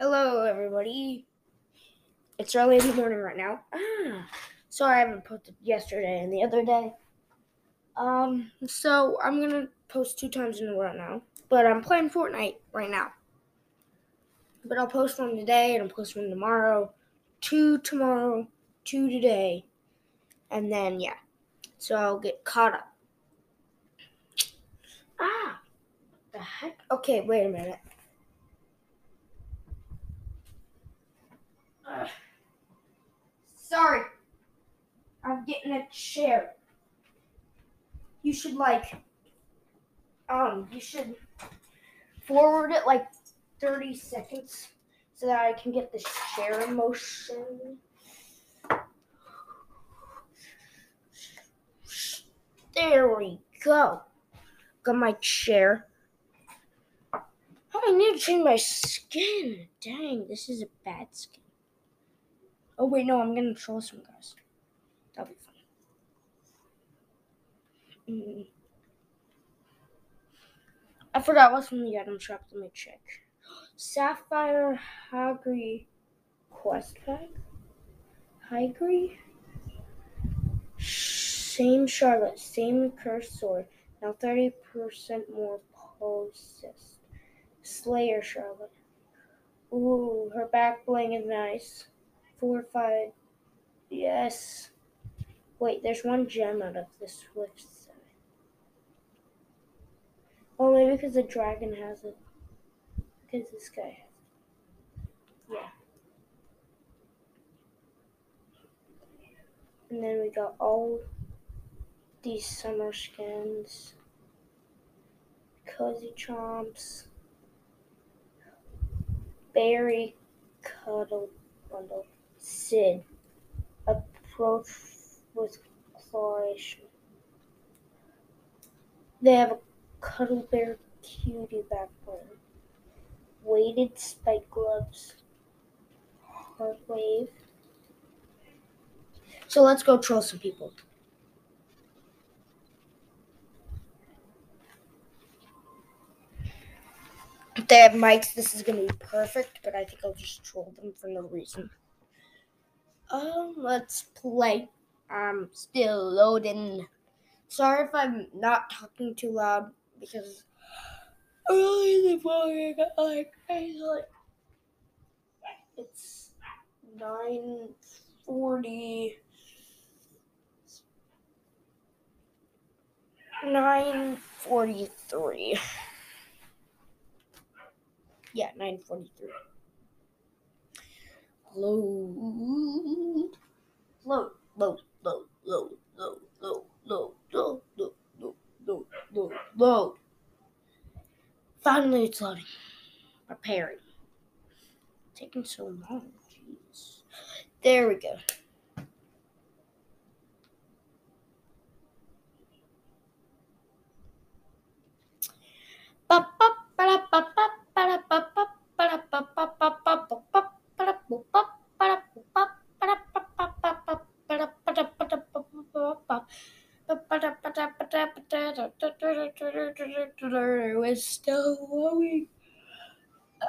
Hello, everybody. It's early in the morning right now. Ah, sorry I haven't posted yesterday and the other day. Um, so I'm gonna post two times in a row now, but I'm playing Fortnite right now. But I'll post one today and I'll post one tomorrow, two tomorrow, two today, and then yeah. So I'll get caught up. Ah, what the heck? Okay, wait a minute. Sorry. I'm getting a chair. You should like um you should forward it like 30 seconds so that I can get the chair motion. There we go. Got my chair. Oh, I need to change my skin. Dang, this is a bad skin. Oh wait, no, I'm gonna troll some guys. That'll be fun. Mm. I forgot what's from the item shop. Let me check. Sapphire Hagri quest pack. Hagri. Same Charlotte, same cursed sword. Now thirty percent more possessed. Slayer Charlotte. Ooh, her back bling is nice four, five. Yes. Wait, there's one gem out of this Swift set. Oh, maybe because the dragon has it. Because this guy has it. Yeah. And then we got all these summer skins. Cozy Chomps. Berry Cuddle Bundle. Sid. Approach with caution. They have a cuddle bear cutie backbone. Weighted spike gloves. Heart wave. So let's go troll some people. If they have mics, this is gonna be perfect, but I think I'll just troll them for no reason. Um, let's play. I'm still loading. Sorry if I'm not talking too loud because early in the morning, like, like it's nine forty. Nine forty-three. Yeah, nine forty-three. Load. Load, load, load, load, load, load, load, load, load, load, load, load. Finally, it's loading. Preparing. Taking so long, jeez. There we go. Ba ba ba ba ba We're still going. Uh,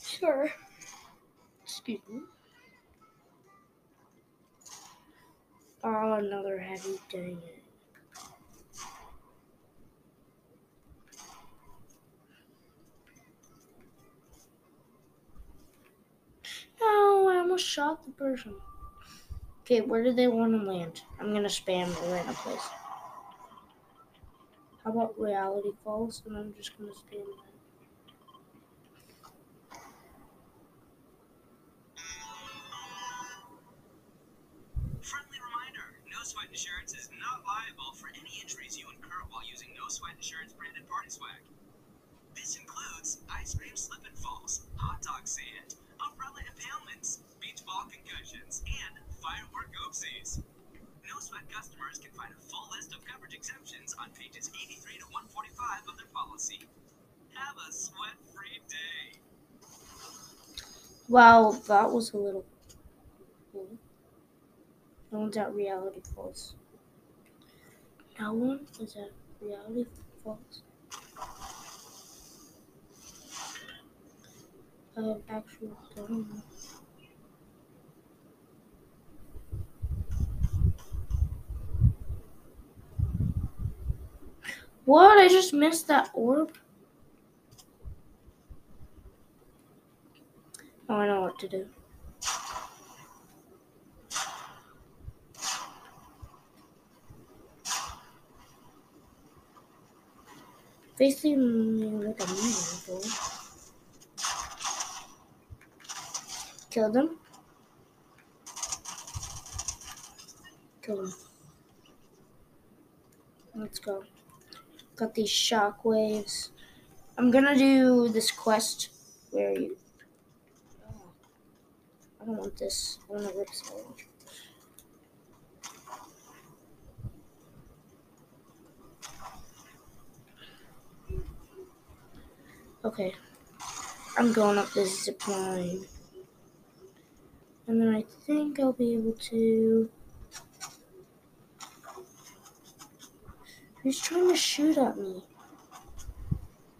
sure. Excuse me. Oh, another heavy dang it. No, I almost shot the person. Okay, where do they want to land? I'm gonna spam the random place. How about Reality Falls? And I'm just gonna spam that. Friendly reminder, No Sweat Insurance is not liable for any injuries you incur while using No Sweat Insurance branded party swag. This includes ice cream slip and falls, hot dog sand, umbrella impalements, beach ball concussions, and firework oopsies. No Sweat customers can find a full list of coverage exemptions on pages 83 to 145 of their policy. Have a sweat-free day. Wow, that was a little cool. One's at Reality Falls. No one is at Reality Falls. Uh, actual. What? I just missed that orb? Oh, I know what to do. Facing like a man, them. Kill them. Let's go. Got these shockwaves. I'm gonna do this quest where you. Oh, I don't want this. I want to rip salvage. Okay. I'm going up this zip line. And then I think I'll be able to. Who's trying to shoot at me?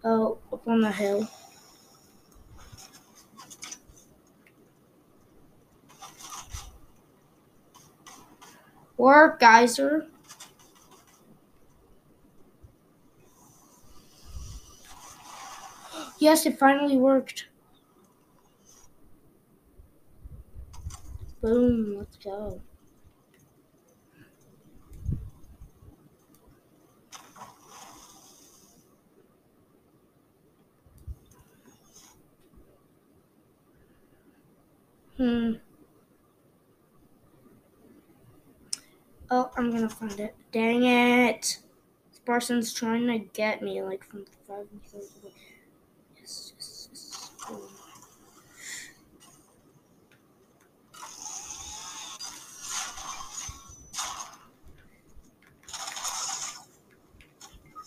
Oh, up on the hill. Or geyser. Yes, it finally worked. Boom, let's go. Hmm. Oh, I'm gonna find it. Dang it! Sparson's trying to get me like from five meters. Yes, yes, yes. Oh.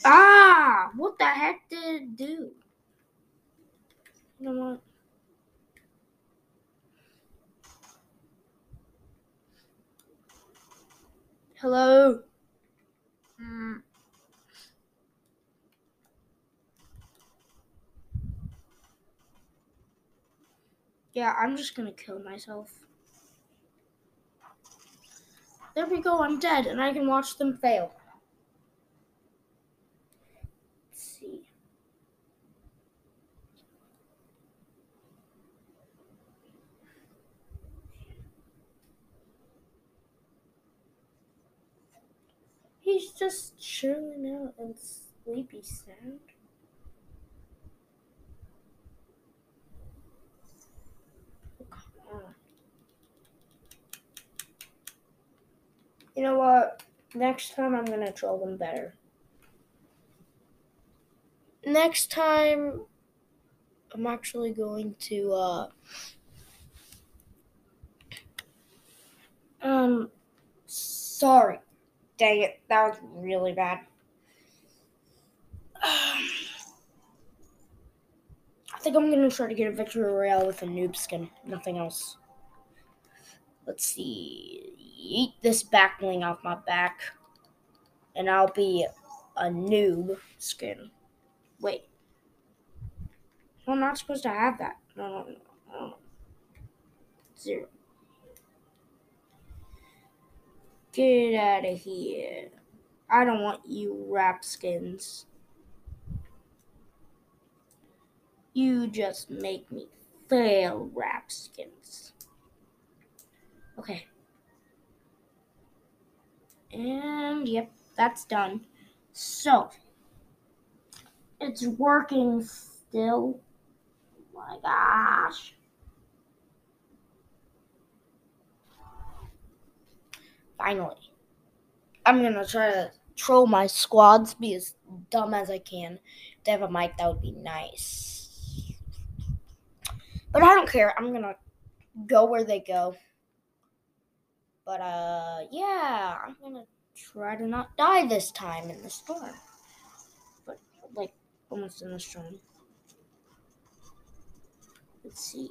Ah! What the heck did it do? You know what? Hello. Mm. Yeah, I'm just gonna kill myself. There we go, I'm dead, and I can watch them fail. Let's see. He's just chilling out and sleepy sound. You know what? Next time I'm gonna troll them better. Next time I'm actually going to uh um sorry. Dang it, that was really bad. I think I'm gonna try to get a victory royale with a noob skin, nothing else. Let's see. Eat this back bling off my back, and I'll be a noob skin. Wait. I'm not supposed to have that. No, no. no. Zero. Get out of here. I don't want you wrap skins. You just make me fail wrap skins. Okay. And yep, that's done. So, it's working still. Oh my gosh. Finally. I'm gonna try to troll my squads, be as dumb as I can. If they have a mic, that would be nice. But I don't care. I'm gonna go where they go. But uh yeah, I'm gonna try to not die this time in the storm. But like almost in the storm. Let's see.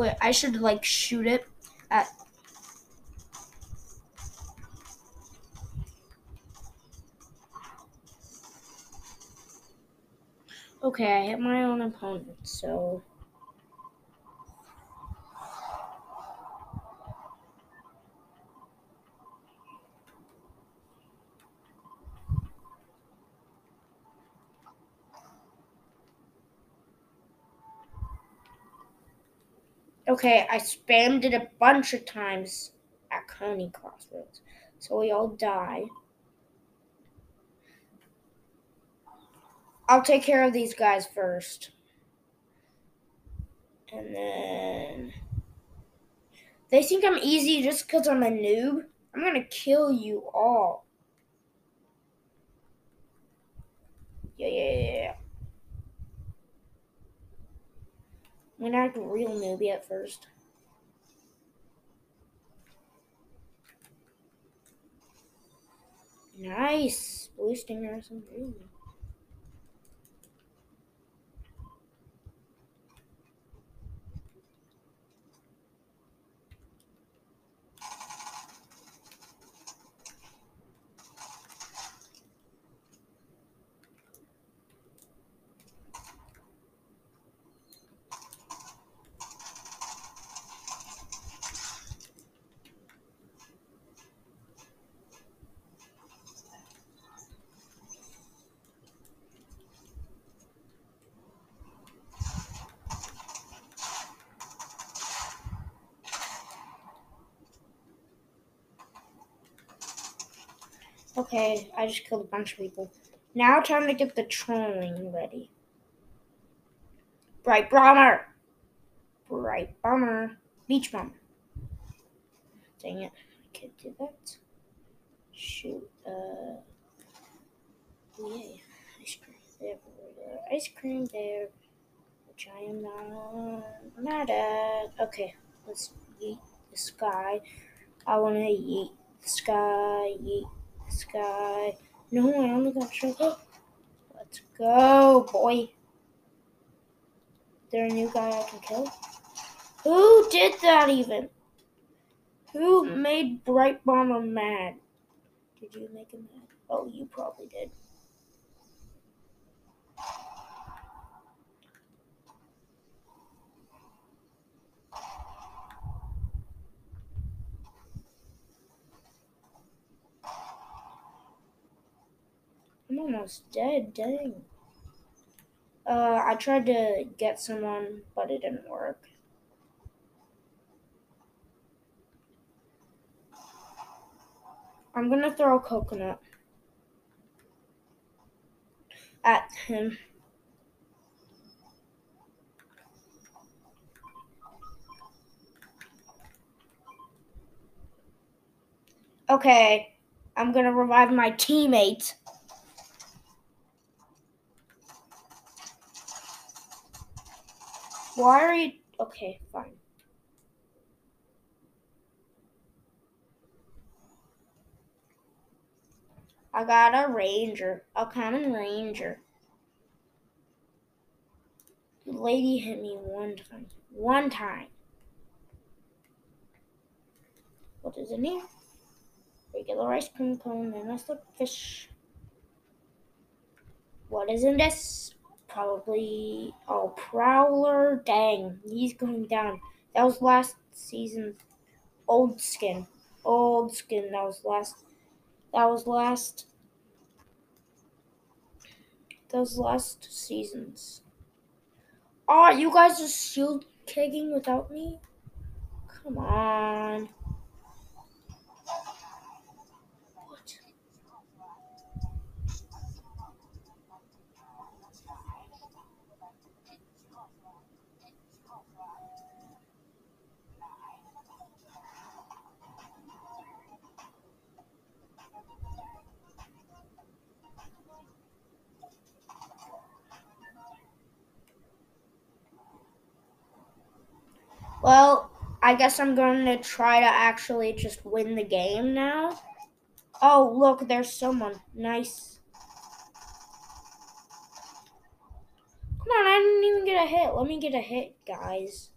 Wait, I should like shoot it at. Okay, I hit my own opponent, so. Okay, I spammed it a bunch of times at Coney Crossroads. So we all die. I'll take care of these guys first. And then they think I'm easy just because I'm a noob. I'm gonna kill you all. Yeah, yeah, yeah. I'm gonna act real newbie at first. Nice. Blue stinger some green. Okay, I just killed a bunch of people. Now time to get the trolling ready. Brite bomber. Brite bomber. Beach bomber. Dang it. I can't do that. Shoot. Uh yay. Ice cream there. Ice cream there. Which I am not mad at. Okay, let's eat the sky. I wanna eat the sky, eat Sky. No, I only got sugar. Let's go, boy. Is there a new guy I can kill? Who did that even? Who hmm. made Brite Bomber mad? Did you make him mad? Oh, you probably did. I'm almost dead, dang. Uh, I tried to get someone, but it didn't work. I'm gonna throw a coconut at him. Okay, I'm gonna revive my teammate. Why are you. Okay, fine. I got a ranger, a common ranger. The lady hit me one time. One time. What is in here? Regular ice cream cone and a slipfish. What is in this? Probably oh Prowler. Dang, he's going down. That was last season's old skin. Old skin. That was last. That was last. That was last season's. Oh, you guys are shield kicking without me? Come on. Well, I guess I'm going to try to actually just win the game now. Oh, look, there's someone. Nice. Come on, I didn't even get a hit. Let me get a hit, guys.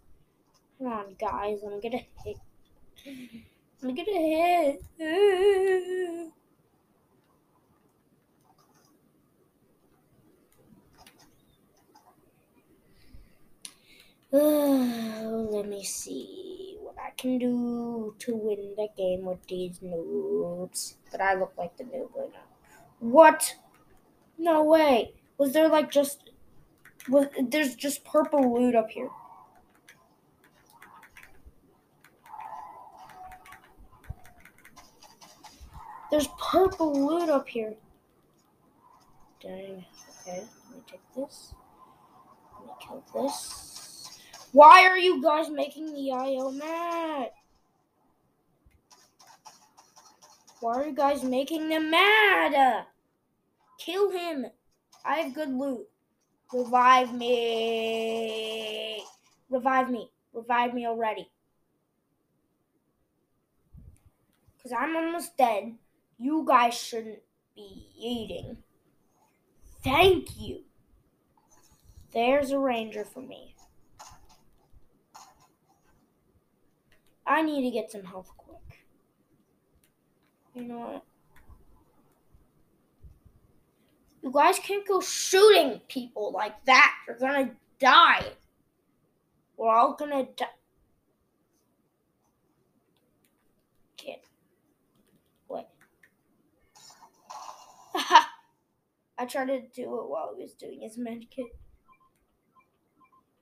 Come on, guys. Let me get a hit. Let me get a hit. let me see what I can do to win the game with these noobs. But I look like the noob right now. What? No way. Was there like just was there's just purple loot up here? There's purple loot up here. Dang. Okay, let me take this. Let me kill this. Why are you guys making the IO mad? Why are you guys making them mad? Kill him. I have good loot. Revive me. Revive me. Revive me already. Because I'm almost dead. You guys shouldn't be eating. Thank you. There's a ranger for me. I need to get some health quick. You know what? You guys can't go shooting people like that. You're gonna die. We're all gonna die. Kid. Wait. I tried to do it while he was doing his med kit.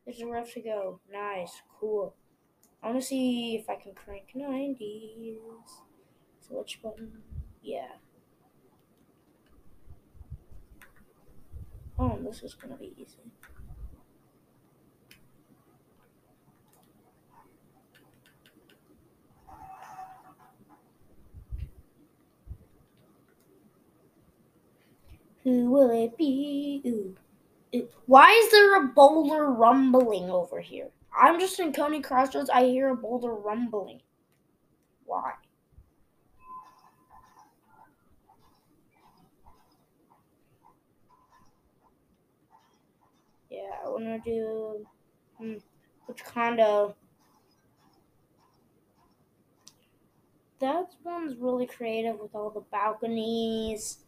There's a ref to go. Nice. Cool. I want to see if I can crank 90s. So which button? Yeah. Oh, this is gonna be easy. Who will it be? Ooh. Why is there a boulder rumbling over here? I'm just in Coney Crossroads. I hear a boulder rumbling. Why? Yeah, I want to do hmm, which condo. That one's really creative with all the balconies.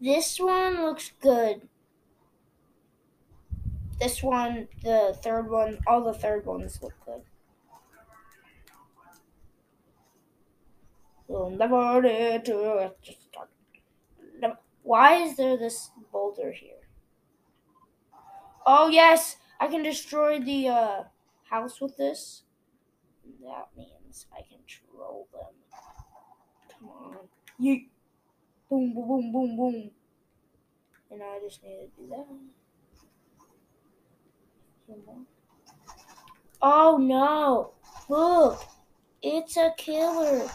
This one looks good. This one, the third one, all the third ones look good. Why is there this boulder here? Oh yes, I can destroy the uh, house with this. That means I can troll them. Come on. You boom boom boom boom boom. And I just need to do that. Oh no! Look! It's a killer!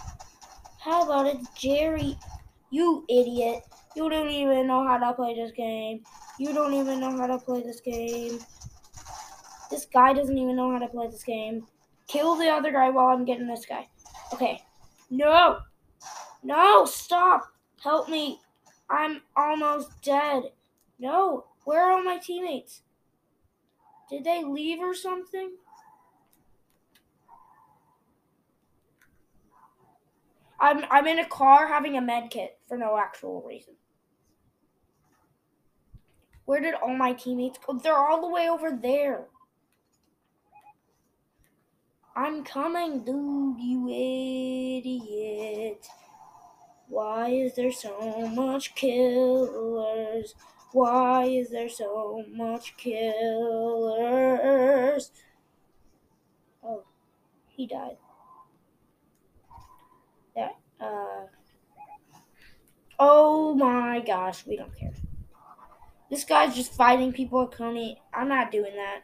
How about it, Jerry? You idiot! You don't even know how to play this game. You don't even know how to play this game. This guy doesn't even know how to play this game. Kill the other guy while I'm getting this guy. Okay. No! No! Stop! Help me! I'm almost dead. No! Where are all my teammates? Did they leave or something? I'm I'm in a car having a med kit for no actual reason. Where did all my teammates go? They're all the way over there. I'm coming, dude, you idiot. Why is there so much killers? Why is there so much killers? Oh, he died. Yeah. Uh. Oh my gosh, we don't care. This guy's just fighting people at Coney. I'm not doing that.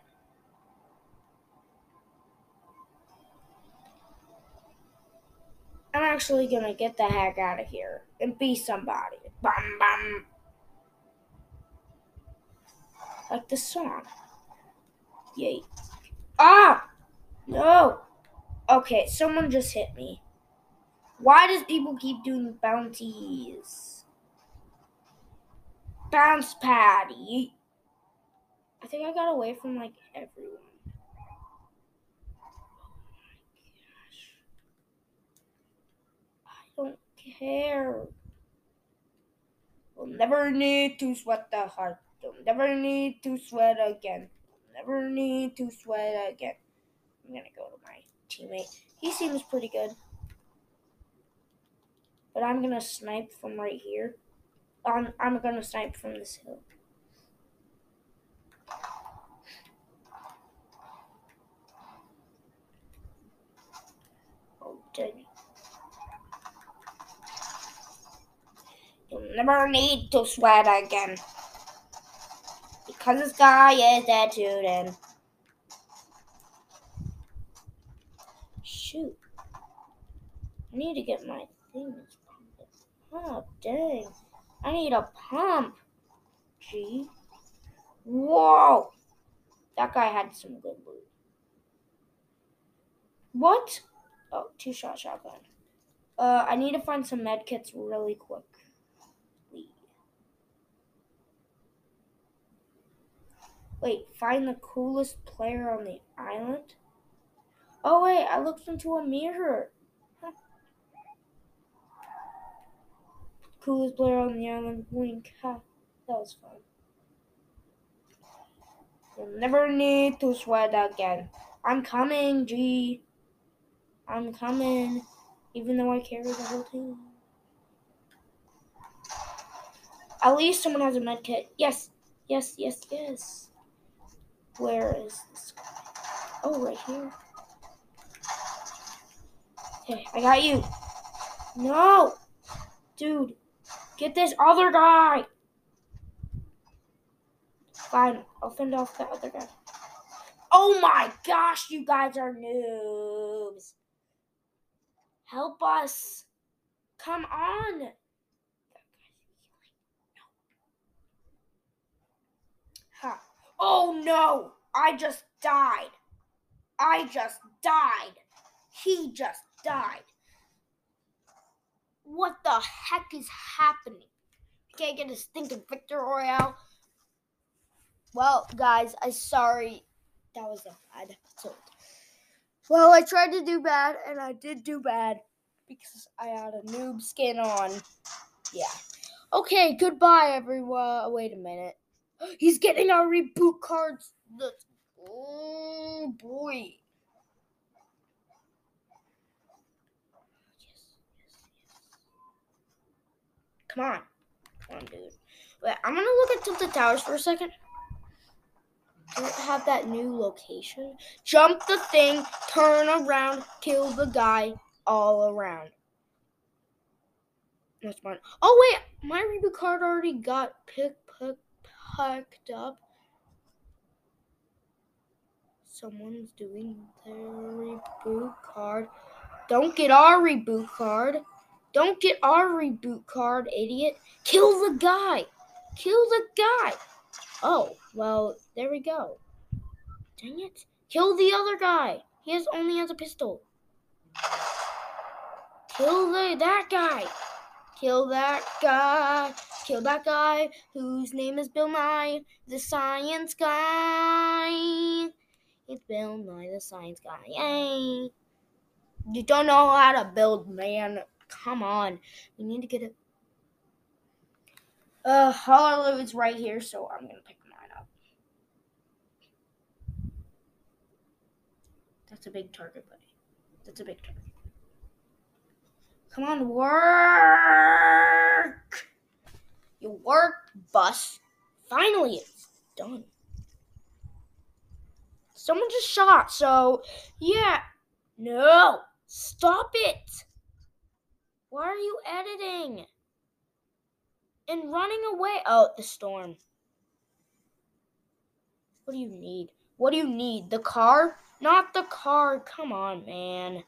I'm actually gonna get the heck out of here and be somebody. Bum bum like the song. Yay. Ah! No! Okay, someone just hit me. Why does people keep doing bounties? Bounce patty. I think I got away from like everyone. Don't care. We'll never need to sweat the heart. We'll never need to sweat again. Never need to sweat again. I'm gonna go to my teammate. He seems pretty good. But I'm gonna snipe from right here. I'm, I'm gonna snipe from this hill. Oh, dang it. You'll never need to sweat again. Because this guy is attitude Shoot. I need to get my things. Oh, dang. I need a pump. Gee. Whoa. That guy had some good loot. What? Oh, two shot shotgun. Uh, I need to find some med kits really quick. Wait, find the coolest player on the island? Oh, wait, I looked into a mirror. Coolest player on the island, wink. Huh. That was fun. You'll never need to sweat again. I'm coming, G. I'm coming, even though I carry the whole team. At least someone has a med kit. Yes, yes, yes, yes. Where is this guy? Oh, right here. Okay, I got you. No! Dude, get this other guy! Fine, I'll fend off that other guy. Oh my gosh, you guys are noobs. Help us. Come on. Ha. Oh no, I just died. I just died. He just died. What the heck is happening? Can't get a stinking Victory Royale. Well, guys, I'm sorry. That was a bad episode. Well, I tried to do bad, and I did do bad because I had a noob skin on. Yeah. Okay, goodbye, everyone. Wait a minute. He's getting our reboot cards. Oh boy. Come on. Come on, dude. Wait, I'm gonna look at Tilted Towers for a second. It have that new location? Jump the thing, turn around, kill the guy all around. That's fine. Oh wait, my reboot card already got picked packed up. Someone's doing their reboot card. Don't get our reboot card. Don't get our reboot card, idiot. Kill the guy. Kill the guy. Oh, well, there we go. Dang it. Kill the other guy. He has only has a pistol. Kill the that guy. Kill that guy. Kill that guy whose name is Bill Nye, the science guy. It's Bill Nye, the science guy. Yay! You don't know how to build, man. Come on. We need to get it. Uh, Hollow is right here, so I'm gonna pick mine up. That's a big target, buddy. That's a big target. Come on, work! You work, bus. Finally, it's done. Someone just shot, so yeah. No, stop it. Why are you editing? And running away. Oh, the storm. What do you need? What do you need? The car? Not the car. Come on, man.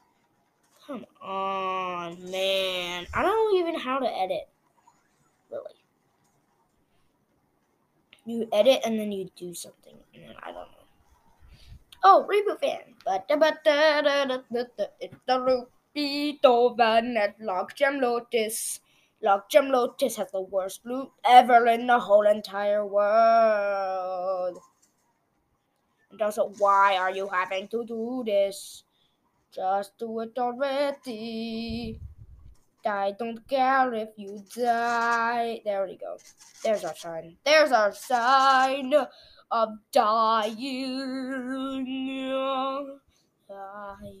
Come on, man. I don't even know how to edit. Really you edit and then you do something, I don't know. Oh, reboot fan. It's the Lupito van at Logjam Lotus. Logjam Lotus has the worst loot ever in the whole entire world. And also, why are you having to do this? Just do it already. Die. Don't care if you die. There we go. There's our sign. There's our sign of dying. Die.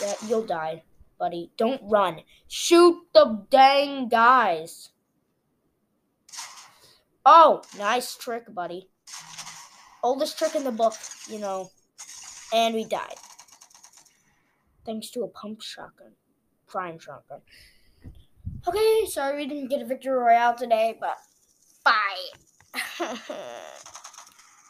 Yeah, you'll die, buddy. Don't run. Shoot the dang guys. Oh, nice trick, buddy. Oldest trick in the book, you know. And we died. Thanks to a pump shotgun. Prime shotgun. Okay, sorry we didn't get a victory royale today, but bye.